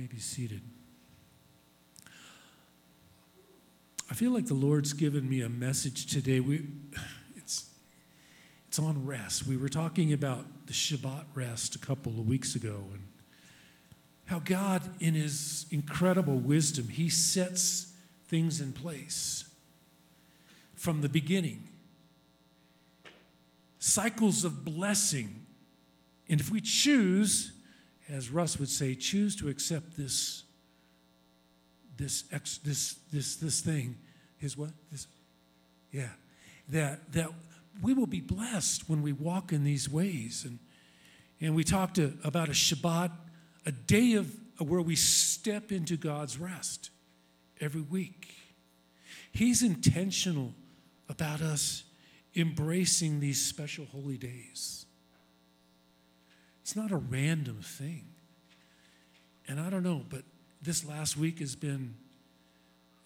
may be seated. I feel like the Lord's given me a message today. We, it's, it's on rest. We were talking about the Shabbat rest a couple of weeks ago and how God, in His incredible wisdom, He sets things in place from the beginning. Cycles of blessing. And if we choose, as Russ would say, choose to accept this, this, ex, this, this, this thing, his what? This, yeah, that that we will be blessed when we walk in these ways. And and we talked to, about a Shabbat, a day of where we step into God's rest every week. He's intentional about us embracing these special holy days. It's not a random thing. And I don't know, but this last week has been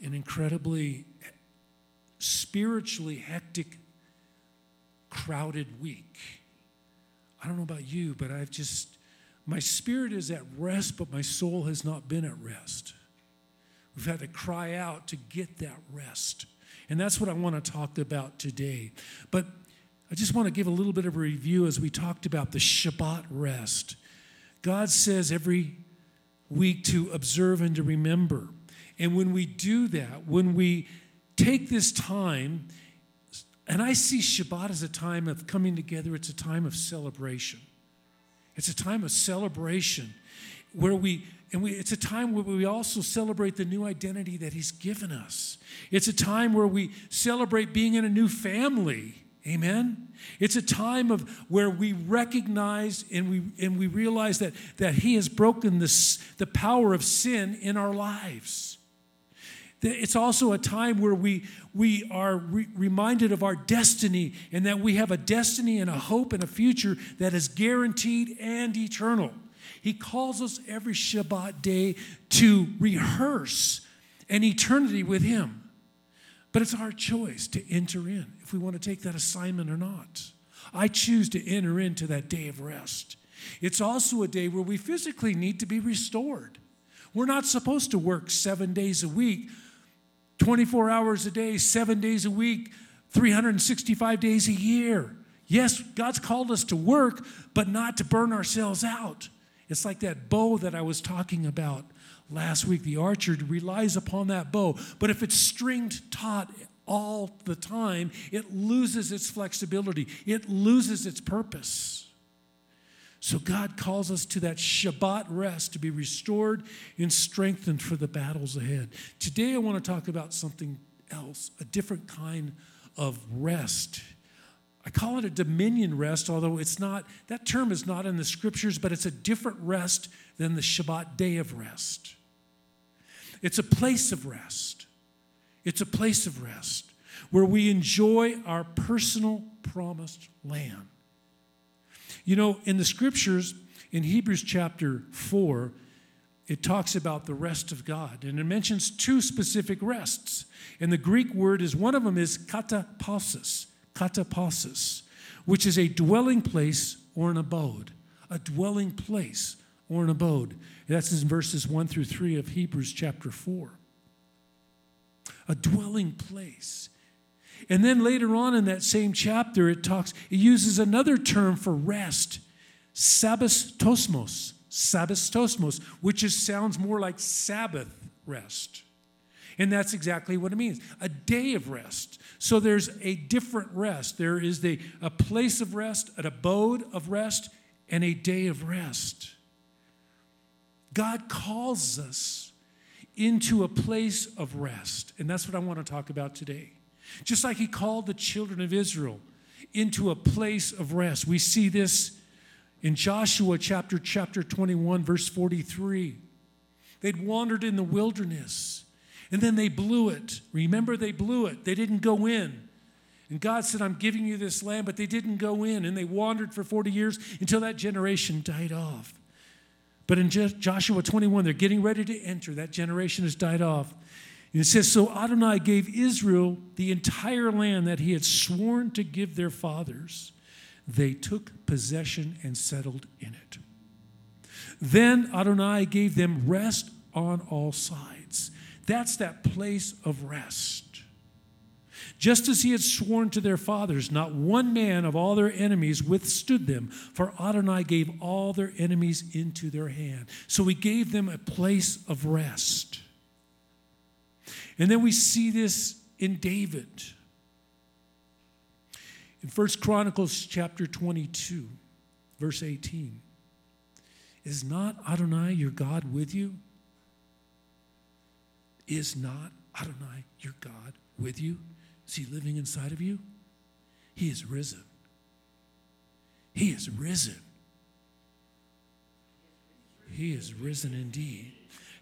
an incredibly spiritually hectic, crowded week. I don't know about you, but I've just, my spirit is at rest, but my soul has not been at rest. We've had to cry out to get that rest. And that's what I want to talk about today. But I just want to give a little bit of a review as we talked about the Shabbat rest. God says every week to observe and to remember. And when we do that, when we take this time, and I see Shabbat as a time of coming together, it's a time of celebration. It's a time of celebration where we, and we, it's a time where we also celebrate the new identity that He's given us. It's a time where we celebrate being in a new family. Amen. It's a time of where we recognize and we and we realize that that He has broken this the power of sin in our lives. It's also a time where we, we are re- reminded of our destiny and that we have a destiny and a hope and a future that is guaranteed and eternal. He calls us every Shabbat day to rehearse an eternity with Him. But it's our choice to enter in if we want to take that assignment or not. I choose to enter into that day of rest. It's also a day where we physically need to be restored. We're not supposed to work seven days a week 24 hours a day, seven days a week, 365 days a year. Yes, God's called us to work, but not to burn ourselves out. It's like that bow that I was talking about last week. The archer relies upon that bow, but if it's stringed taut all the time, it loses its flexibility, it loses its purpose. So God calls us to that Shabbat rest to be restored and strengthened for the battles ahead. Today I want to talk about something else, a different kind of rest. I call it a dominion rest, although it's not, that term is not in the scriptures, but it's a different rest than the Shabbat day of rest. It's a place of rest. It's a place of rest where we enjoy our personal promised land. You know, in the scriptures, in Hebrews chapter 4, it talks about the rest of God, and it mentions two specific rests. And the Greek word is one of them is katapausis, katapausis, which is a dwelling place or an abode, a dwelling place or an abode. That's in verses 1 through 3 of Hebrews chapter 4. A dwelling place. And then later on in that same chapter, it talks, it uses another term for rest, sabbatismos, sabbatismos, which is, sounds more like Sabbath rest. And that's exactly what it means a day of rest. So there's a different rest. There is the, a place of rest, an abode of rest, and a day of rest. God calls us into a place of rest. And that's what I want to talk about today. Just like he called the children of Israel into a place of rest. We see this in Joshua chapter chapter 21 verse 43. They'd wandered in the wilderness and then they blew it. Remember they blew it. They didn't go in. And God said, I'm giving you this land, but they didn't go in. And they wandered for 40 years until that generation died off. But in Joshua 21, they're getting ready to enter. That generation has died off. And it says, So Adonai gave Israel the entire land that he had sworn to give their fathers. They took possession and settled in it. Then Adonai gave them rest on all sides. That's that place of rest. Just as he had sworn to their fathers, not one man of all their enemies withstood them, for Adonai gave all their enemies into their hand. So he gave them a place of rest. And then we see this in David. In 1 Chronicles chapter 22, verse 18. Is not Adonai your God with you? Is not Adonai your God with you? Is he living inside of you? He is risen. He is risen. He is risen indeed.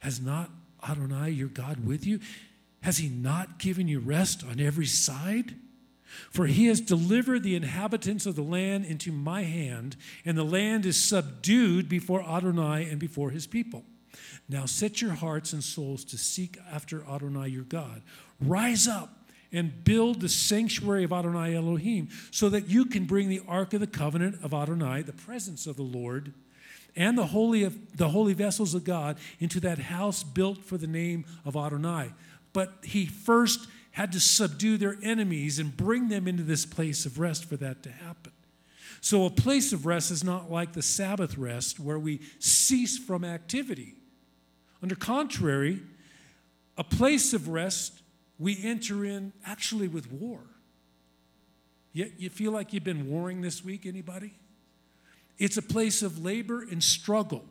Has not Adonai your God with you? Has he not given you rest on every side? For he has delivered the inhabitants of the land into my hand, and the land is subdued before Adonai and before his people. Now set your hearts and souls to seek after Adonai your God. Rise up and build the sanctuary of Adonai Elohim so that you can bring the ark of the covenant of Adonai, the presence of the Lord, and the holy of the holy vessels of God into that house built for the name of Adonai. But he first had to subdue their enemies and bring them into this place of rest for that to happen. So, a place of rest is not like the Sabbath rest where we cease from activity. Under contrary, a place of rest we enter in actually with war. You, you feel like you've been warring this week, anybody? It's a place of labor and struggle.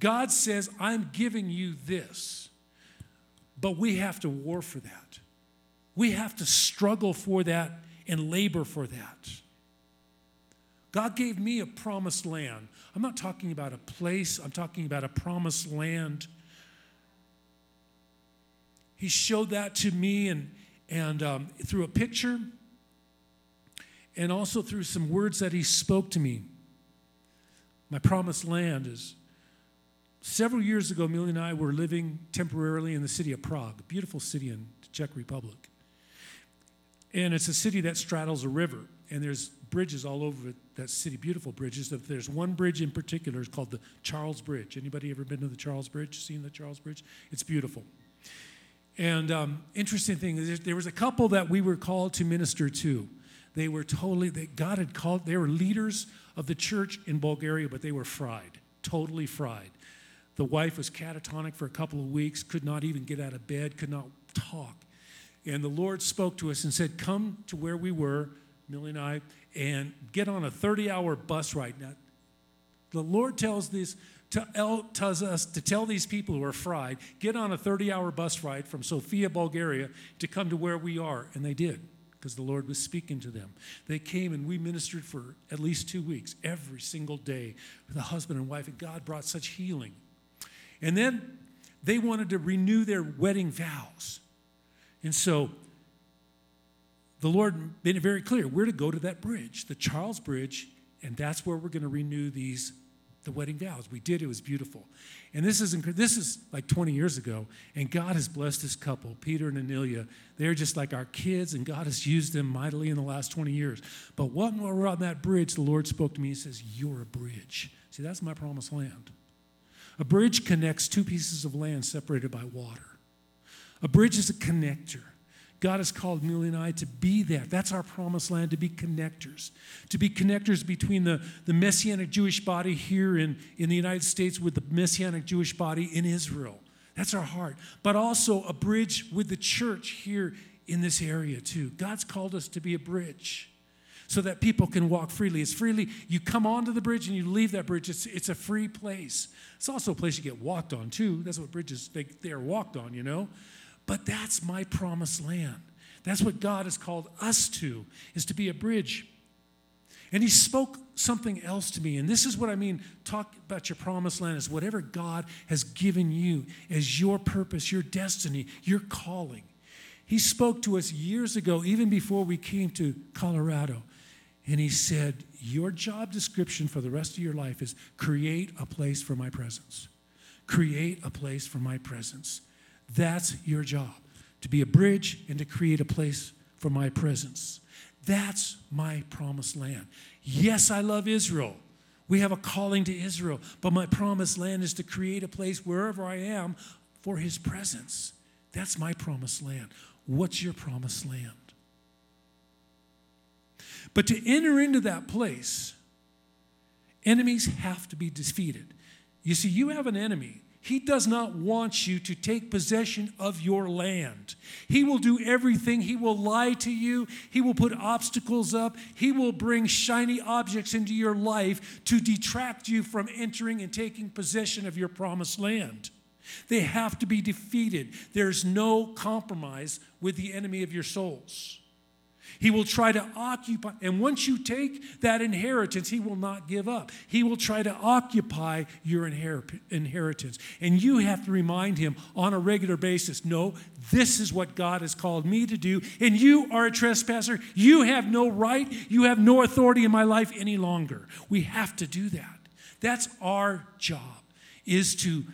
God says, I'm giving you this, but we have to war for that. We have to struggle for that and labor for that. God gave me a promised land. I'm not talking about a place, I'm talking about a promised land he showed that to me and, and um, through a picture and also through some words that he spoke to me. My promised land is several years ago, Millie and I were living temporarily in the city of Prague, beautiful city in the Czech Republic. And it's a city that straddles a river, and there's bridges all over that city, beautiful bridges. There's one bridge in particular, it's called the Charles Bridge. Anybody ever been to the Charles Bridge? Seen the Charles Bridge? It's beautiful. And um, interesting thing is, there was a couple that we were called to minister to. They were totally, they, God had called, they were leaders of the church in Bulgaria, but they were fried, totally fried. The wife was catatonic for a couple of weeks, could not even get out of bed, could not talk. And the Lord spoke to us and said, Come to where we were, Millie and I, and get on a 30 hour bus ride. Now, the Lord tells this tells us to tell these people who are fried, get on a 30 hour bus ride from Sofia, Bulgaria to come to where we are. And they did because the Lord was speaking to them. They came and we ministered for at least two weeks, every single day, with a husband and wife, and God brought such healing. And then they wanted to renew their wedding vows. And so the Lord made it very clear we're to go to that bridge, the Charles Bridge, and that's where we're going to renew these the wedding vows. We did, it was beautiful. And this is, this is like 20 years ago, and God has blessed this couple, Peter and Anelia. They're just like our kids, and God has used them mightily in the last 20 years. But when we were on that bridge, the Lord spoke to me. He says, You're a bridge. See, that's my promised land. A bridge connects two pieces of land separated by water. A bridge is a connector. God has called Millie and I to be that. That's our promised land, to be connectors. To be connectors between the, the Messianic Jewish body here in, in the United States with the Messianic Jewish body in Israel. That's our heart. But also a bridge with the church here in this area, too. God's called us to be a bridge so that people can walk freely. It's freely, you come onto the bridge and you leave that bridge. It's, it's a free place. It's also a place you get walked on, too. That's what bridges, they, they are walked on, you know. But that's my promised land. That's what God has called us to, is to be a bridge. And he spoke something else to me. And this is what I mean talk about your promised land is whatever God has given you as your purpose, your destiny, your calling. He spoke to us years ago, even before we came to Colorado. And he said, Your job description for the rest of your life is create a place for my presence. Create a place for my presence. That's your job to be a bridge and to create a place for my presence. That's my promised land. Yes, I love Israel. We have a calling to Israel, but my promised land is to create a place wherever I am for his presence. That's my promised land. What's your promised land? But to enter into that place, enemies have to be defeated. You see, you have an enemy he does not want you to take possession of your land. He will do everything. He will lie to you. He will put obstacles up. He will bring shiny objects into your life to detract you from entering and taking possession of your promised land. They have to be defeated. There's no compromise with the enemy of your souls. He will try to occupy, and once you take that inheritance, he will not give up. He will try to occupy your inheritance. And you have to remind him on a regular basis no, this is what God has called me to do, and you are a trespasser. You have no right, you have no authority in my life any longer. We have to do that. That's our job, is to,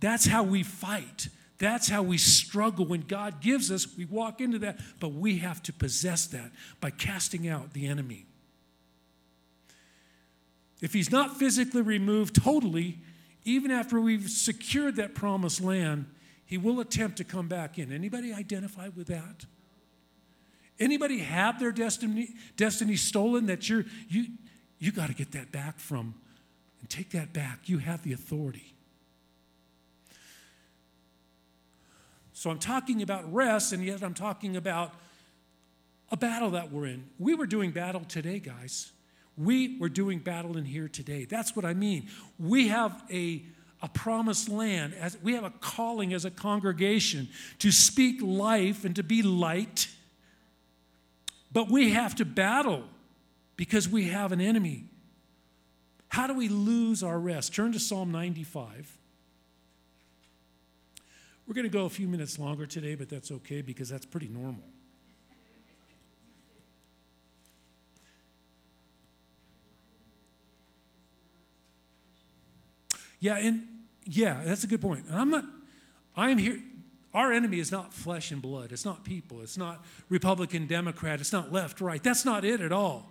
that's how we fight that's how we struggle when God gives us. We walk into that, but we have to possess that by casting out the enemy. If he's not physically removed totally, even after we've secured that promised land, he will attempt to come back in. Anybody identify with that? Anybody have their destiny, destiny stolen that you're, you, you got to get that back from and take that back. You have the authority. So I'm talking about rest, and yet I'm talking about a battle that we're in. We were doing battle today, guys. We were doing battle in here today. That's what I mean. We have a, a promised land, as we have a calling as a congregation to speak life and to be light. But we have to battle because we have an enemy. How do we lose our rest? Turn to Psalm 95. We're going to go a few minutes longer today, but that's okay because that's pretty normal. Yeah, and yeah, that's a good point. And I'm not, I am here. Our enemy is not flesh and blood. It's not people. It's not Republican, Democrat. It's not left, right. That's not it at all.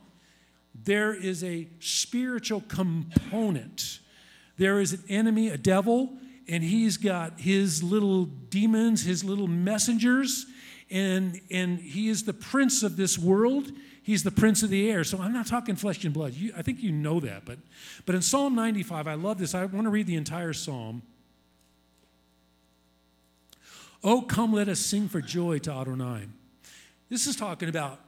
There is a spiritual component. There is an enemy, a devil, and he's got his little demons, his little messengers, and, and he is the prince of this world. He's the prince of the air. So I'm not talking flesh and blood. You, I think you know that. But, but in Psalm 95, I love this. I want to read the entire psalm. Oh, come, let us sing for joy to Adonai. This is talking about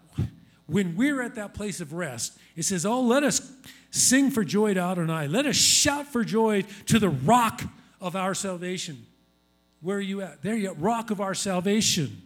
when we're at that place of rest. It says, Oh, let us sing for joy to Adonai. Let us shout for joy to the rock of our salvation. Where are you at? There you are, rock of our salvation.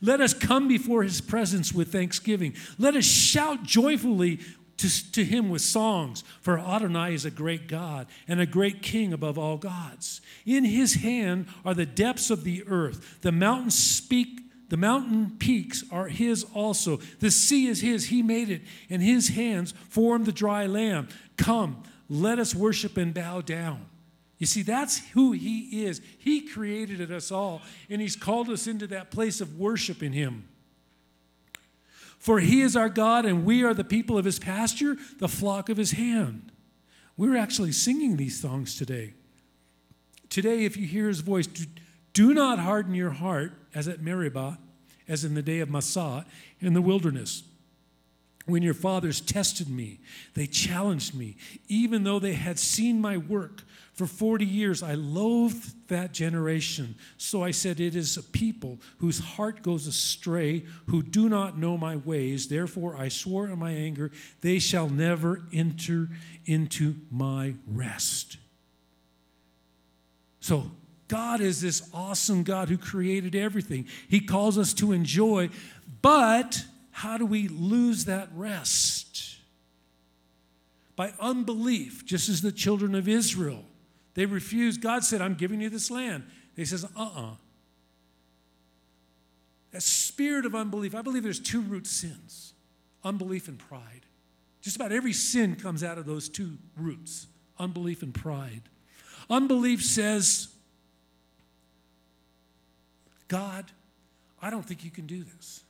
Let us come before his presence with thanksgiving. Let us shout joyfully to, to him with songs, for Adonai is a great God and a great king above all gods. In his hand are the depths of the earth. The mountains speak, the mountain peaks are his also. The sea is his, he made it, and his hands formed the dry land. Come, let us worship and bow down. You see, that's who He is. He created us all, and He's called us into that place of worship in Him. For He is our God, and we are the people of His pasture, the flock of His hand. We're actually singing these songs today. Today, if you hear His voice, do, do not harden your heart as at Meribah, as in the day of Massah in the wilderness when your fathers tested me, they challenged me. Even though they had seen my work for 40 years, I loathed that generation. So I said, It is a people whose heart goes astray, who do not know my ways. Therefore I swore in my anger, they shall never enter into my rest. So God is this awesome God who created everything. He calls us to enjoy, but how do we lose that rest? By unbelief, just as the children of Israel. They refused. God said, I'm giving you this land. He says, uh uh-uh. uh That spirit of unbelief, I believe there's two root sins unbelief and pride. Just about every sin comes out of those two roots unbelief and pride. Unbelief says, God, I don't think you can do this.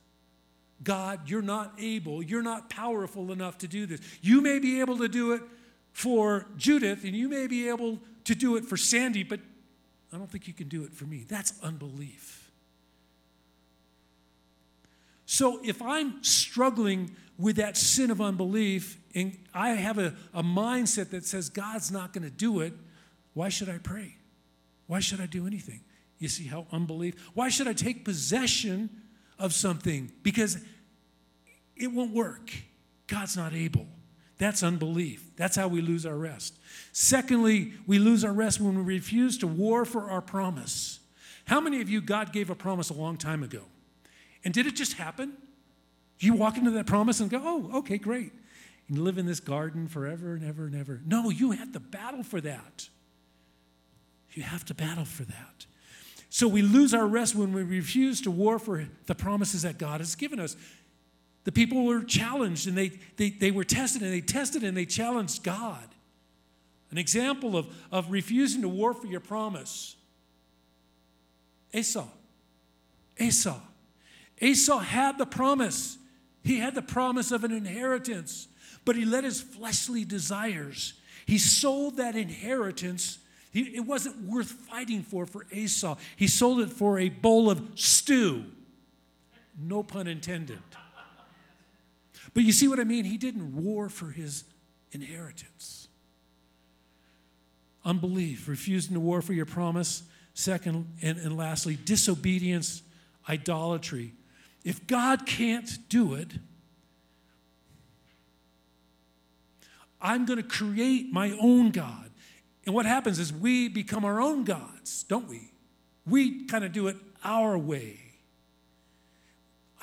God, you're not able, you're not powerful enough to do this. You may be able to do it for Judith, and you may be able to do it for Sandy, but I don't think you can do it for me. That's unbelief. So if I'm struggling with that sin of unbelief and I have a, a mindset that says God's not going to do it, why should I pray? Why should I do anything? You see how unbelief? Why should I take possession of something? Because it won't work. God's not able. That's unbelief. That's how we lose our rest. Secondly, we lose our rest when we refuse to war for our promise. How many of you, God gave a promise a long time ago? And did it just happen? You walk into that promise and go, oh, okay, great. And live in this garden forever and ever and ever. No, you have to battle for that. You have to battle for that. So we lose our rest when we refuse to war for the promises that God has given us. The people were challenged and they, they, they were tested and they tested and they challenged God. An example of, of refusing to war for your promise Esau. Esau. Esau had the promise. He had the promise of an inheritance, but he let his fleshly desires. He sold that inheritance. It wasn't worth fighting for for Esau. He sold it for a bowl of stew. No pun intended. But you see what I mean? He didn't war for his inheritance. Unbelief, refusing to war for your promise. Second, and, and lastly, disobedience, idolatry. If God can't do it, I'm going to create my own God. And what happens is we become our own gods, don't we? We kind of do it our way.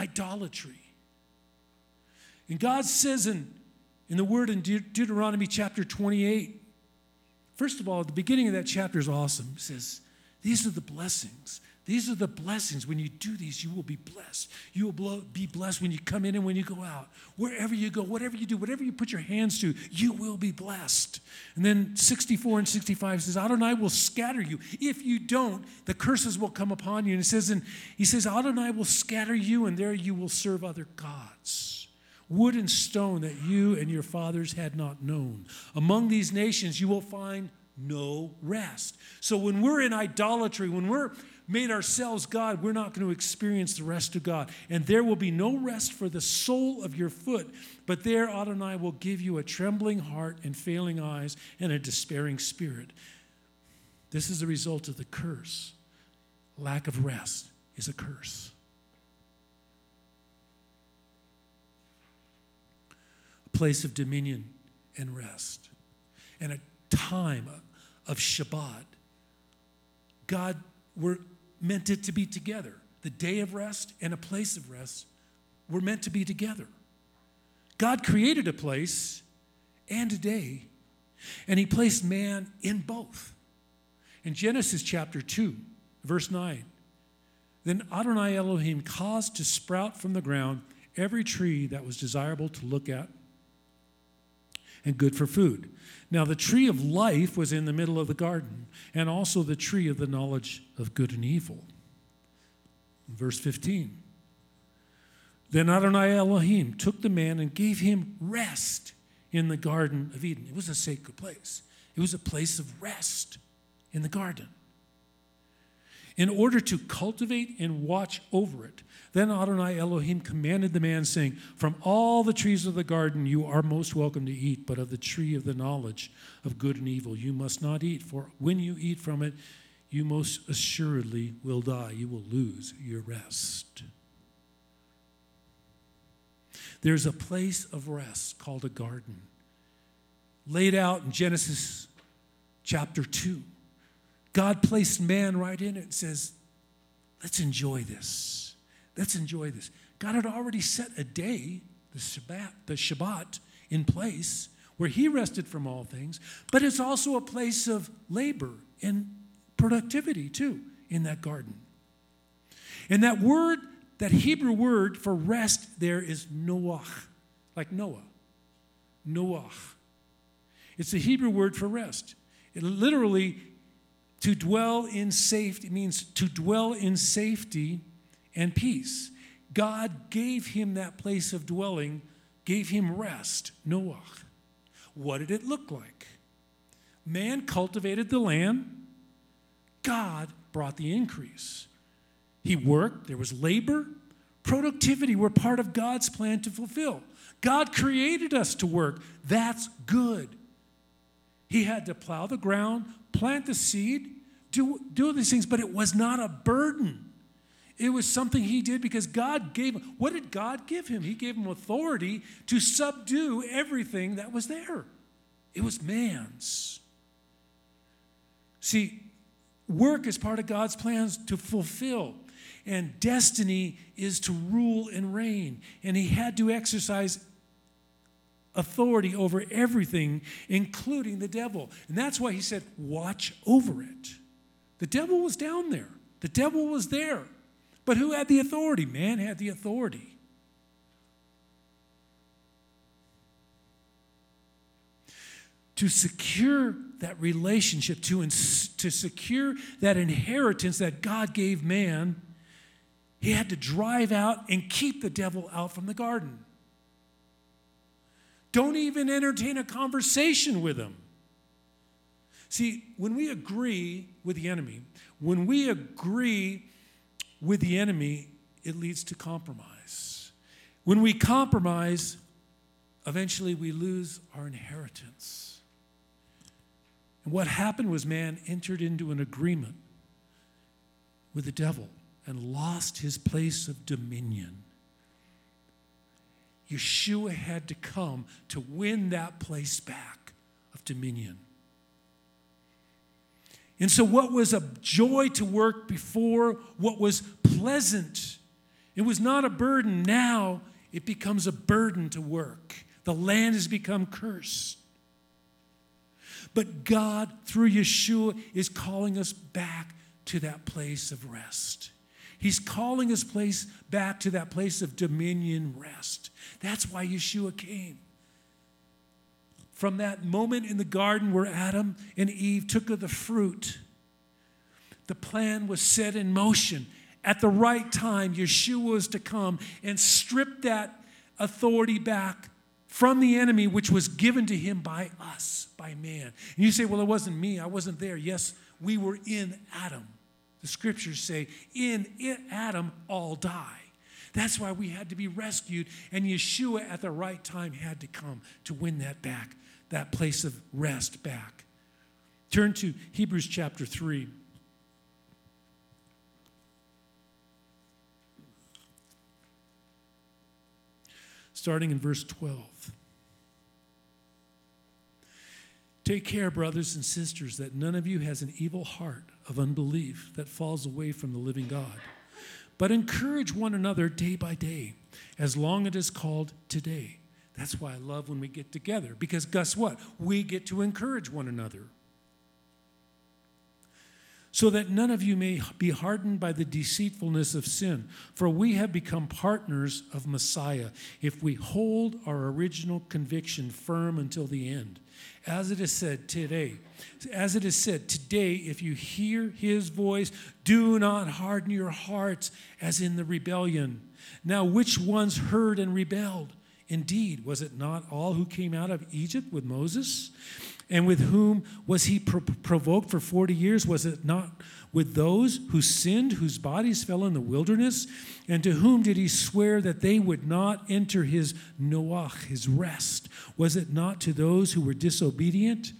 Idolatry. And God says in, in the word in De- Deuteronomy chapter 28, first of all, the beginning of that chapter is awesome. It says, These are the blessings. These are the blessings. When you do these, you will be blessed. You will be blessed when you come in and when you go out. Wherever you go, whatever you do, whatever you put your hands to, you will be blessed. And then 64 and 65 says, Adonai will scatter you. If you don't, the curses will come upon you. And it says, and he says, Adonai will scatter you, and there you will serve other gods wood and stone that you and your fathers had not known. Among these nations you will find no rest. So when we're in idolatry, when we're made ourselves God, we're not going to experience the rest of God. And there will be no rest for the sole of your foot. But there, Adonai will give you a trembling heart and failing eyes and a despairing spirit. This is the result of the curse. Lack of rest is a curse. A place of dominion and rest, and a time of Shabbat. God, we're meant it to be together. The day of rest and a place of rest were meant to be together. God created a place and a day, and He placed man in both. In Genesis chapter 2, verse 9, then Adonai Elohim caused to sprout from the ground every tree that was desirable to look at and good for food. Now, the tree of life was in the middle of the garden, and also the tree of the knowledge of good and evil. Verse 15. Then Adonai Elohim took the man and gave him rest in the Garden of Eden. It was a sacred place, it was a place of rest in the garden. In order to cultivate and watch over it, then Adonai Elohim commanded the man, saying, From all the trees of the garden you are most welcome to eat, but of the tree of the knowledge of good and evil you must not eat, for when you eat from it, you most assuredly will die. You will lose your rest. There's a place of rest called a garden, laid out in Genesis chapter 2. God placed man right in it and says, Let's enjoy this. Let's enjoy this. God had already set a day, the Shabbat, the Shabbat, in place where He rested from all things, but it's also a place of labor and productivity too in that garden. And that word, that Hebrew word for rest there is Noach, like Noah. Noach. It's the Hebrew word for rest. It literally, to dwell in safety, means to dwell in safety and peace. God gave him that place of dwelling, gave him rest, Noah. What did it look like? Man cultivated the land, God brought the increase. He worked, there was labor, productivity were part of God's plan to fulfill. God created us to work. That's good. He had to plow the ground, plant the seed, do, do these things, but it was not a burden. It was something he did because God gave him. What did God give him? He gave him authority to subdue everything that was there. It was man's. See, work is part of God's plans to fulfill, and destiny is to rule and reign. And he had to exercise authority over everything, including the devil. And that's why he said, Watch over it. The devil was down there, the devil was there. But who had the authority? Man had the authority. To secure that relationship, to, ins- to secure that inheritance that God gave man, he had to drive out and keep the devil out from the garden. Don't even entertain a conversation with him. See, when we agree with the enemy, when we agree with the enemy, it leads to compromise. When we compromise, eventually we lose our inheritance. And what happened was man entered into an agreement with the devil and lost his place of dominion. Yeshua had to come to win that place back of dominion. And so, what was a joy to work before, what was pleasant, it was not a burden. Now it becomes a burden to work. The land has become cursed. But God, through Yeshua, is calling us back to that place of rest. He's calling us place back to that place of dominion rest. That's why Yeshua came. From that moment in the garden where Adam and Eve took of the fruit, the plan was set in motion. At the right time, Yeshua was to come and strip that authority back from the enemy, which was given to him by us, by man. And you say, Well, it wasn't me, I wasn't there. Yes, we were in Adam. The scriptures say, In Adam, all die. That's why we had to be rescued, and Yeshua at the right time had to come to win that back, that place of rest back. Turn to Hebrews chapter 3. Starting in verse 12. Take care, brothers and sisters, that none of you has an evil heart of unbelief that falls away from the living God. But encourage one another day by day, as long as it is called today. That's why I love when we get together, because guess what? We get to encourage one another. So that none of you may be hardened by the deceitfulness of sin. For we have become partners of Messiah if we hold our original conviction firm until the end. As it is said today, as it is said today, if you hear his voice, do not harden your hearts as in the rebellion. Now, which ones heard and rebelled? Indeed, was it not all who came out of Egypt with Moses? And with whom was he pro- provoked for 40 years? Was it not with those who sinned, whose bodies fell in the wilderness? And to whom did he swear that they would not enter his Noach, his rest? Was it not to those who were disobedient?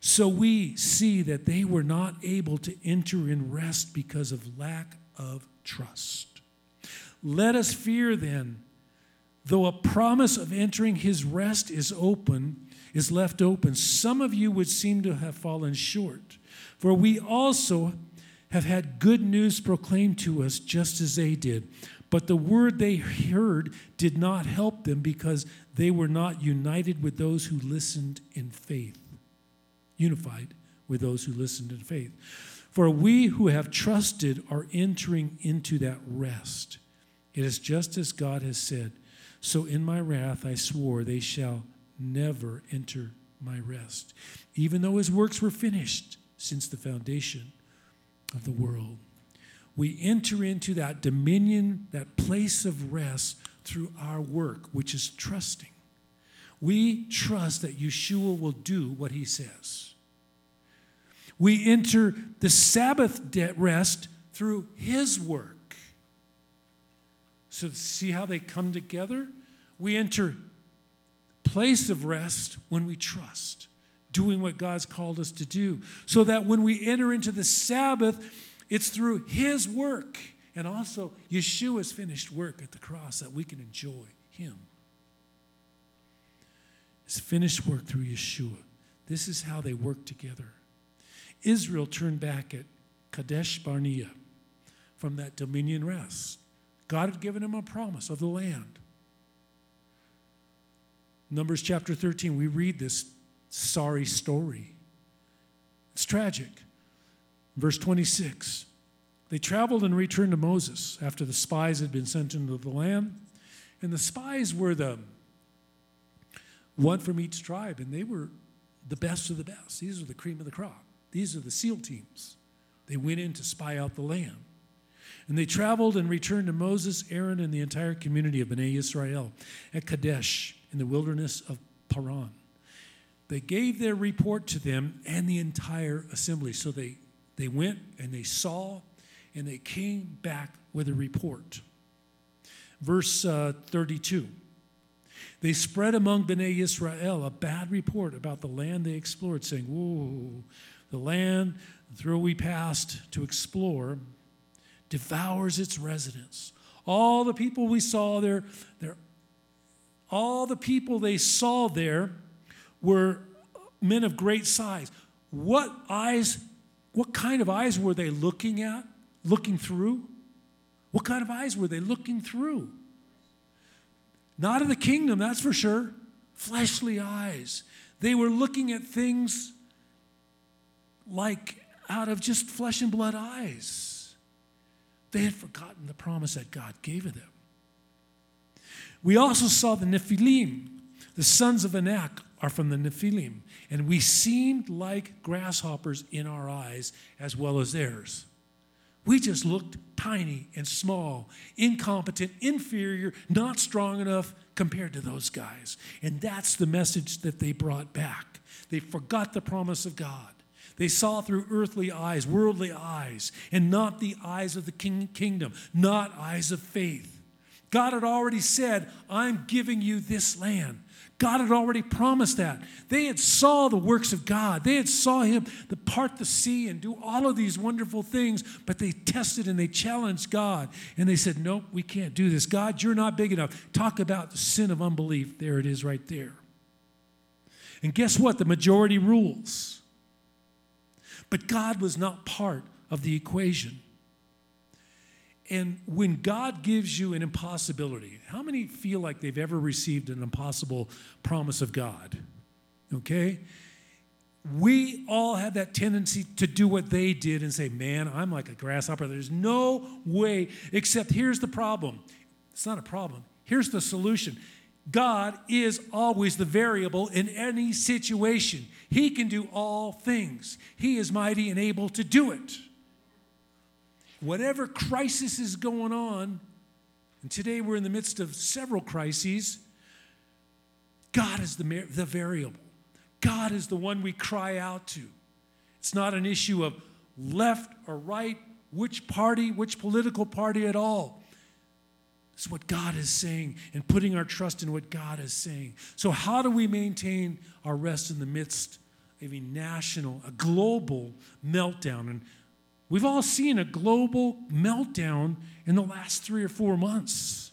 So we see that they were not able to enter in rest because of lack of trust. Let us fear then, though a promise of entering his rest is open is left open, some of you would seem to have fallen short. For we also have had good news proclaimed to us just as they did. But the word they heard did not help them because they were not united with those who listened in faith. Unified with those who listened in faith. For we who have trusted are entering into that rest. It is just as God has said. So in my wrath I swore they shall never enter my rest, even though his works were finished since the foundation of the world. we enter into that dominion, that place of rest through our work, which is trusting. We trust that Yeshua will do what he says. We enter the Sabbath rest through his work. So, see how they come together? We enter place of rest when we trust, doing what God's called us to do. So that when we enter into the Sabbath, it's through his work and also Yeshua's finished work at the cross that we can enjoy him. His finished work through Yeshua. This is how they work together. Israel turned back at Kadesh Barnea from that dominion rest. God had given him a promise of the land. Numbers chapter 13, we read this sorry story. It's tragic. Verse 26 They traveled and returned to Moses after the spies had been sent into the land. And the spies were the one from each tribe, and they were the best of the best. These are the cream of the crop. These are the SEAL teams. They went in to spy out the land. And they traveled and returned to Moses, Aaron, and the entire community of Bnei Israel at Kadesh in the wilderness of Paran. They gave their report to them and the entire assembly. So they, they went and they saw and they came back with a report. Verse uh, 32 They spread among Bnei Israel a bad report about the land they explored, saying, Whoa, the land through we passed to explore devours its residents. All the people we saw there, they're, all the people they saw there were men of great size. What eyes, what kind of eyes were they looking at, looking through? What kind of eyes were they looking through? Not of the kingdom, that's for sure. Fleshly eyes. They were looking at things like out of just flesh and blood eyes. They had forgotten the promise that God gave them. We also saw the Nephilim. The sons of Anak are from the Nephilim, and we seemed like grasshoppers in our eyes as well as theirs. We just looked tiny and small, incompetent, inferior, not strong enough compared to those guys. And that's the message that they brought back. They forgot the promise of God. They saw through earthly eyes, worldly eyes, and not the eyes of the king, kingdom, not eyes of faith. God had already said, I'm giving you this land. God had already promised that. They had saw the works of God. They had saw him part the sea and do all of these wonderful things, but they tested and they challenged God. And they said, Nope, we can't do this. God, you're not big enough. Talk about the sin of unbelief. There it is right there. And guess what? The majority rules. But God was not part of the equation. And when God gives you an impossibility, how many feel like they've ever received an impossible promise of God? Okay? We all have that tendency to do what they did and say, Man, I'm like a grasshopper. There's no way, except here's the problem. It's not a problem. Here's the solution God is always the variable in any situation. He can do all things, He is mighty and able to do it. Whatever crisis is going on, and today we're in the midst of several crises, God is the, the variable. God is the one we cry out to. It's not an issue of left or right, which party, which political party at all. It's what God is saying and putting our trust in what God is saying. So, how do we maintain our rest in the midst of a national, a global meltdown? And we've all seen a global meltdown in the last three or four months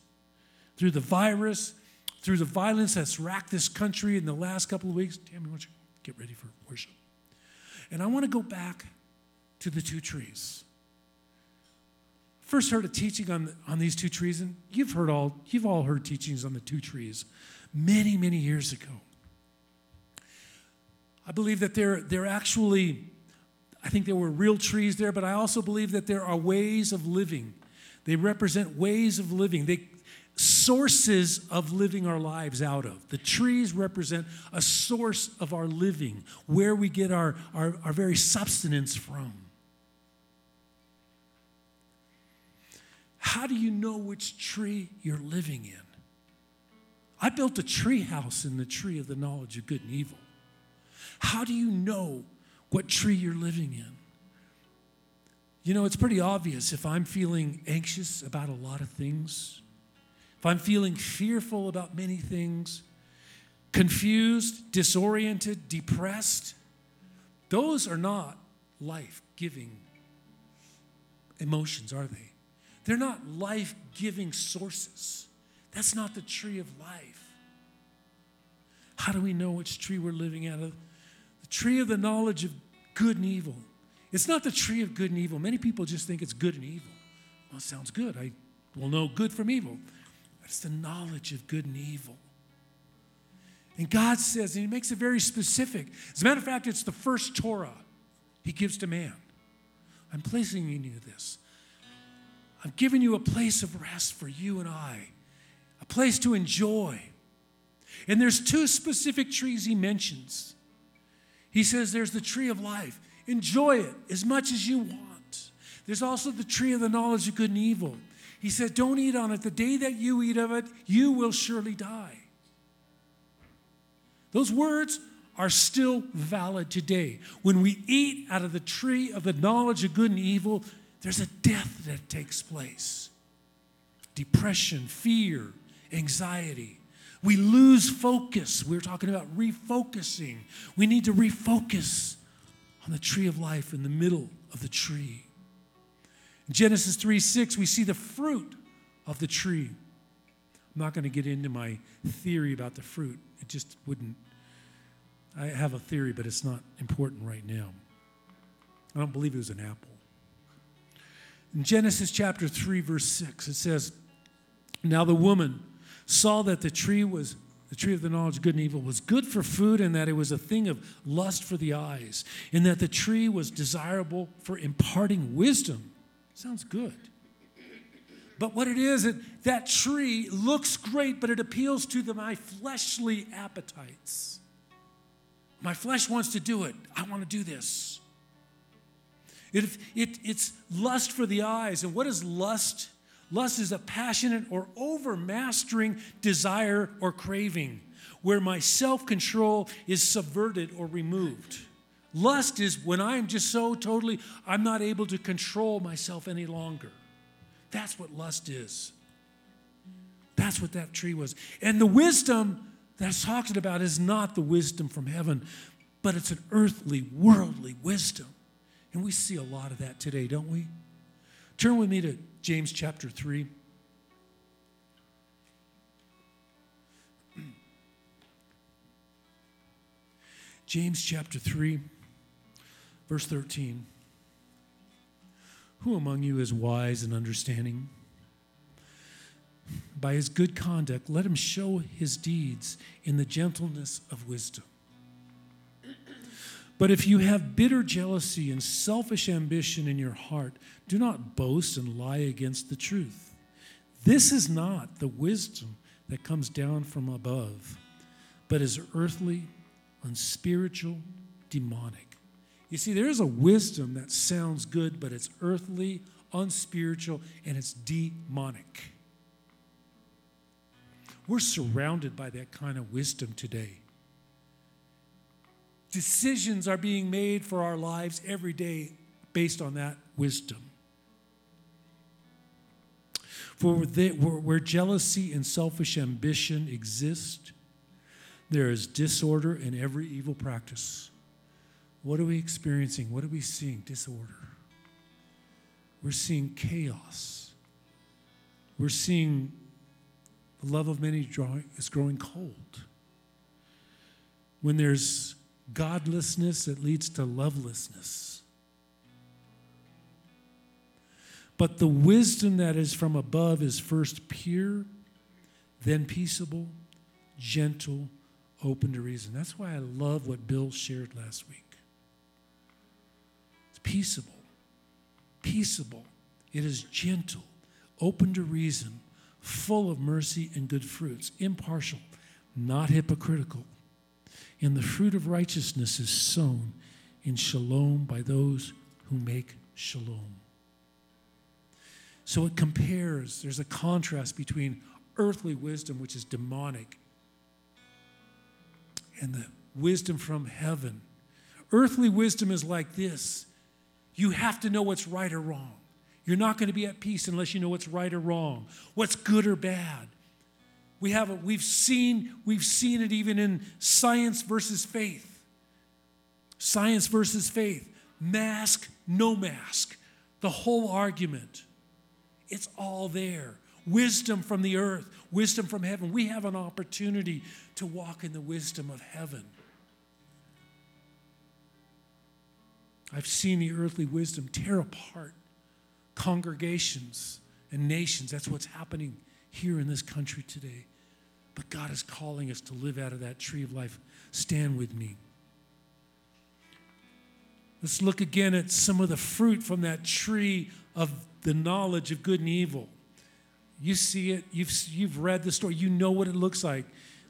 through the virus, through the violence that's racked this country in the last couple of weeks. Tammy, why don't you get ready for worship? And I want to go back to the two trees first heard a teaching on, on these two trees, and you've heard all, you've all heard teachings on the two trees many, many years ago. I believe that they're, they're actually, I think there were real trees there, but I also believe that there are ways of living. They represent ways of living. They, sources of living our lives out of. The trees represent a source of our living, where we get our, our, our very substance from. How do you know which tree you're living in? I built a tree house in the tree of the knowledge of good and evil. How do you know what tree you're living in? You know, it's pretty obvious if I'm feeling anxious about a lot of things, if I'm feeling fearful about many things, confused, disoriented, depressed, those are not life giving emotions, are they? They're not life giving sources. That's not the tree of life. How do we know which tree we're living out of? The tree of the knowledge of good and evil. It's not the tree of good and evil. Many people just think it's good and evil. Well, it sounds good. I will know good from evil. It's the knowledge of good and evil. And God says, and He makes it very specific. As a matter of fact, it's the first Torah He gives to man. I'm placing you in this. I've given you a place of rest for you and I, a place to enjoy. And there's two specific trees He mentions. He says there's the tree of life. Enjoy it as much as you want. There's also the tree of the knowledge of good and evil. He said, Don't eat on it. The day that you eat of it, you will surely die. Those words are still valid today. When we eat out of the tree of the knowledge of good and evil, there's a death that takes place depression, fear, anxiety. We lose focus. We are talking about refocusing. We need to refocus on the tree of life in the middle of the tree. In Genesis 3 6, we see the fruit of the tree. I'm not going to get into my theory about the fruit, it just wouldn't. I have a theory, but it's not important right now. I don't believe it was an apple. In Genesis chapter 3, verse 6, it says, Now the woman saw that the tree was the tree of the knowledge of good and evil was good for food and that it was a thing of lust for the eyes and that the tree was desirable for imparting wisdom. Sounds good. But what it is it, that tree looks great but it appeals to the, my fleshly appetites. My flesh wants to do it. I want to do this. It, it, it's lust for the eyes. And what is lust Lust is a passionate or overmastering desire or craving where my self control is subverted or removed. Lust is when I'm just so totally, I'm not able to control myself any longer. That's what lust is. That's what that tree was. And the wisdom that's talking about is not the wisdom from heaven, but it's an earthly, worldly wisdom. And we see a lot of that today, don't we? Turn with me to James chapter 3. James chapter 3, verse 13. Who among you is wise and understanding? By his good conduct, let him show his deeds in the gentleness of wisdom. But if you have bitter jealousy and selfish ambition in your heart, do not boast and lie against the truth. This is not the wisdom that comes down from above, but is earthly, unspiritual, demonic. You see, there is a wisdom that sounds good, but it's earthly, unspiritual, and it's demonic. We're surrounded by that kind of wisdom today. Decisions are being made for our lives every day based on that wisdom. For where jealousy and selfish ambition exist, there is disorder in every evil practice. What are we experiencing? What are we seeing? Disorder. We're seeing chaos. We're seeing the love of many is growing cold. When there's godlessness, it leads to lovelessness. But the wisdom that is from above is first pure, then peaceable, gentle, open to reason. That's why I love what Bill shared last week. It's peaceable, peaceable. It is gentle, open to reason, full of mercy and good fruits, impartial, not hypocritical and the fruit of righteousness is sown in shalom by those who make shalom. So it compares, there's a contrast between earthly wisdom, which is demonic, and the wisdom from heaven. Earthly wisdom is like this you have to know what's right or wrong. You're not going to be at peace unless you know what's right or wrong, what's good or bad. We have a, we've seen we've seen it even in science versus faith. Science versus faith. Mask, no mask. The whole argument. It's all there. Wisdom from the earth, wisdom from heaven. We have an opportunity to walk in the wisdom of heaven. I've seen the earthly wisdom tear apart congregations and nations. That's what's happening here in this country today. But God is calling us to live out of that tree of life. Stand with me. Let's look again at some of the fruit from that tree of the knowledge of good and evil. You see it, you've, you've read the story, you know what it looks like.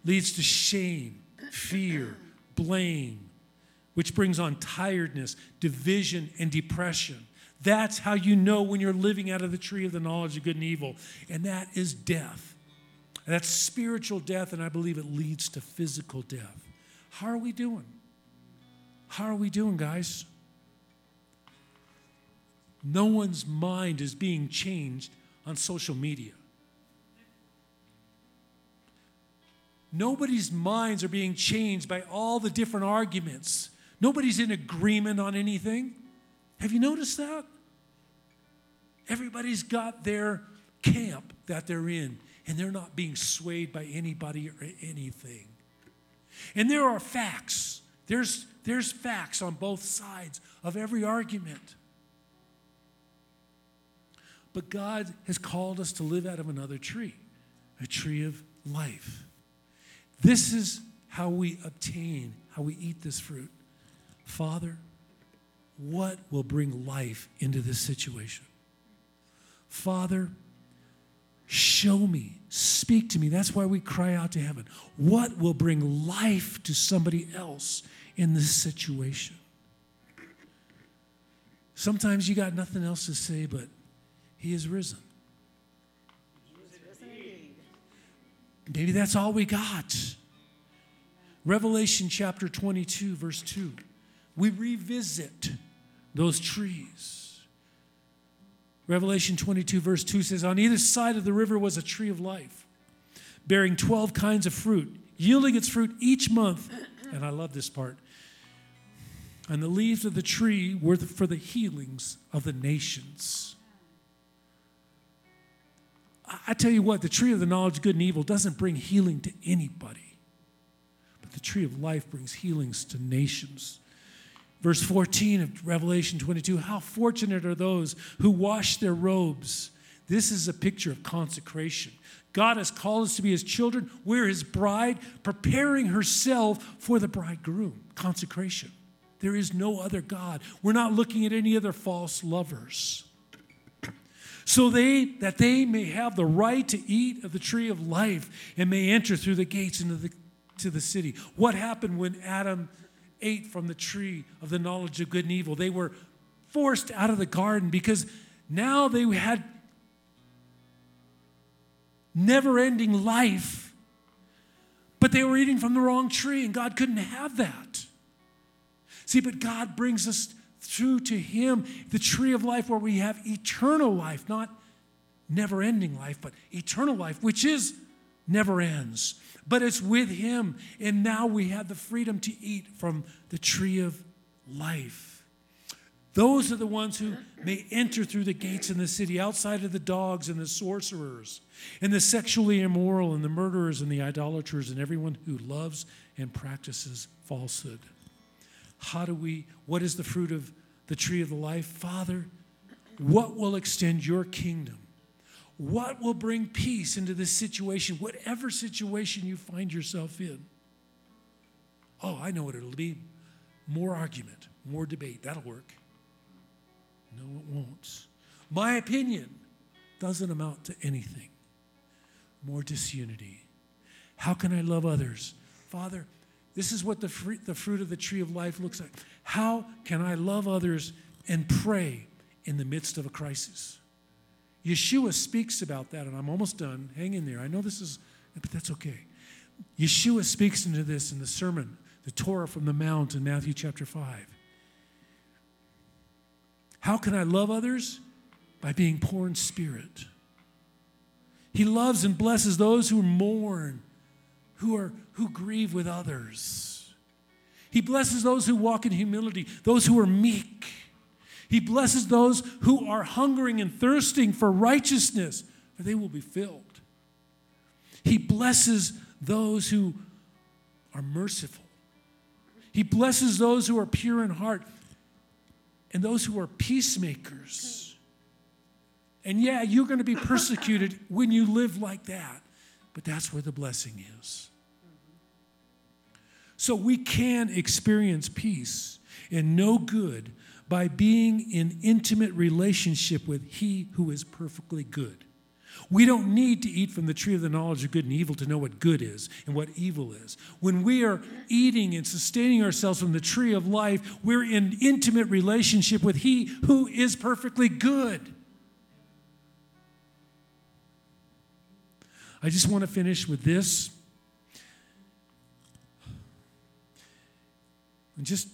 Leads to shame, fear, blame, which brings on tiredness, division, and depression. That's how you know when you're living out of the tree of the knowledge of good and evil, and that is death. That's spiritual death, and I believe it leads to physical death. How are we doing? How are we doing, guys? No one's mind is being changed on social media. Nobody's minds are being changed by all the different arguments. Nobody's in agreement on anything. Have you noticed that? Everybody's got their camp that they're in, and they're not being swayed by anybody or anything. And there are facts. There's, there's facts on both sides of every argument. But God has called us to live out of another tree, a tree of life. This is how we obtain, how we eat this fruit. Father, what will bring life into this situation? Father, show me, speak to me. That's why we cry out to heaven. What will bring life to somebody else in this situation? Sometimes you got nothing else to say, but He is risen. Maybe that's all we got. Revelation chapter 22, verse 2. We revisit those trees. Revelation 22, verse 2 says, On either side of the river was a tree of life, bearing 12 kinds of fruit, yielding its fruit each month. And I love this part. And the leaves of the tree were for the healings of the nations. I tell you what, the tree of the knowledge of good and evil doesn't bring healing to anybody, but the tree of life brings healings to nations. Verse 14 of Revelation 22 How fortunate are those who wash their robes. This is a picture of consecration. God has called us to be his children. We're his bride, preparing herself for the bridegroom. Consecration. There is no other God. We're not looking at any other false lovers. So they that they may have the right to eat of the tree of life and may enter through the gates into the to the city. What happened when Adam ate from the tree of the knowledge of good and evil. They were forced out of the garden because now they had never ending life, but they were eating from the wrong tree, and God couldn't have that. See, but God brings us through to Him, the tree of life, where we have eternal life, not never ending life, but eternal life, which is never ends but it's with Him. And now we have the freedom to eat from the tree of life. Those are the ones who may enter through the gates in the city, outside of the dogs and the sorcerers, and the sexually immoral, and the murderers, and the idolaters, and everyone who loves and practices falsehood. How do we, what is the fruit of the tree of the life? Father, what will extend your kingdom? What will bring peace into this situation, whatever situation you find yourself in? Oh, I know what it'll be more argument, more debate. That'll work. No, it won't. My opinion doesn't amount to anything. More disunity. How can I love others? Father, this is what the the fruit of the tree of life looks like. How can I love others and pray in the midst of a crisis? Yeshua speaks about that, and I'm almost done. Hang in there. I know this is, but that's okay. Yeshua speaks into this in the sermon, the Torah from the Mount in Matthew chapter 5. How can I love others? By being poor in spirit. He loves and blesses those who mourn, who, are, who grieve with others. He blesses those who walk in humility, those who are meek. He blesses those who are hungering and thirsting for righteousness, for they will be filled. He blesses those who are merciful. He blesses those who are pure in heart and those who are peacemakers. And yeah, you're going to be persecuted when you live like that, but that's where the blessing is. So we can experience peace and know good by being in intimate relationship with He who is perfectly good. We don't need to eat from the tree of the knowledge of good and evil to know what good is and what evil is. When we are eating and sustaining ourselves from the tree of life, we're in intimate relationship with He who is perfectly good. I just want to finish with this. And just,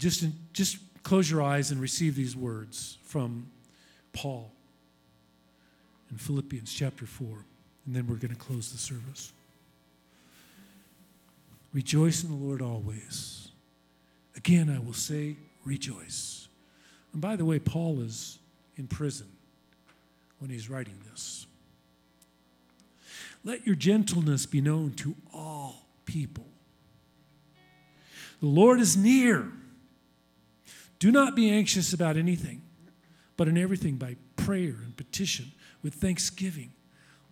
just, just close your eyes and receive these words from Paul in Philippians chapter 4. And then we're going to close the service. Rejoice in the Lord always. Again, I will say, rejoice. And by the way, Paul is in prison when he's writing this. Let your gentleness be known to all people. The Lord is near. Do not be anxious about anything, but in everything by prayer and petition with thanksgiving.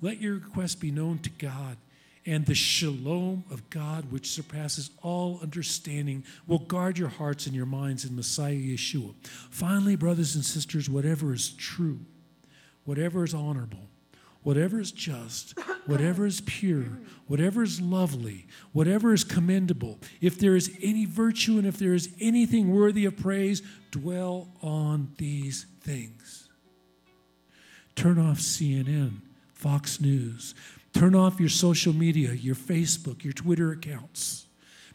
Let your request be known to God, and the shalom of God, which surpasses all understanding, will guard your hearts and your minds in Messiah Yeshua. Finally, brothers and sisters, whatever is true, whatever is honorable, whatever is just, whatever is pure, whatever is lovely, whatever is commendable, if there is any virtue and if there is anything worthy of praise, dwell on these things. Turn off CNN, Fox News. Turn off your social media, your Facebook, your Twitter accounts,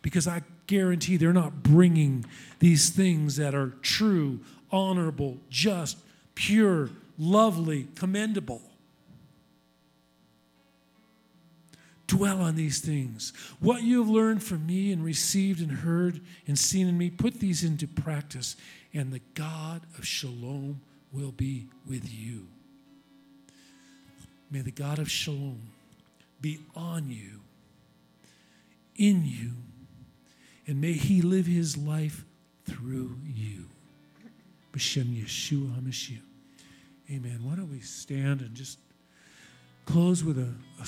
because I guarantee they're not bringing these things that are true, honorable, just, pure, lovely, commendable. Dwell on these things. What you have learned from me and received and heard and seen in me, put these into practice, and the God of shalom will be with you. May the God of shalom be on you, in you, and may he live his life through you. B'Shem Yeshua HaMashiach. Amen. Why don't we stand and just close with a, a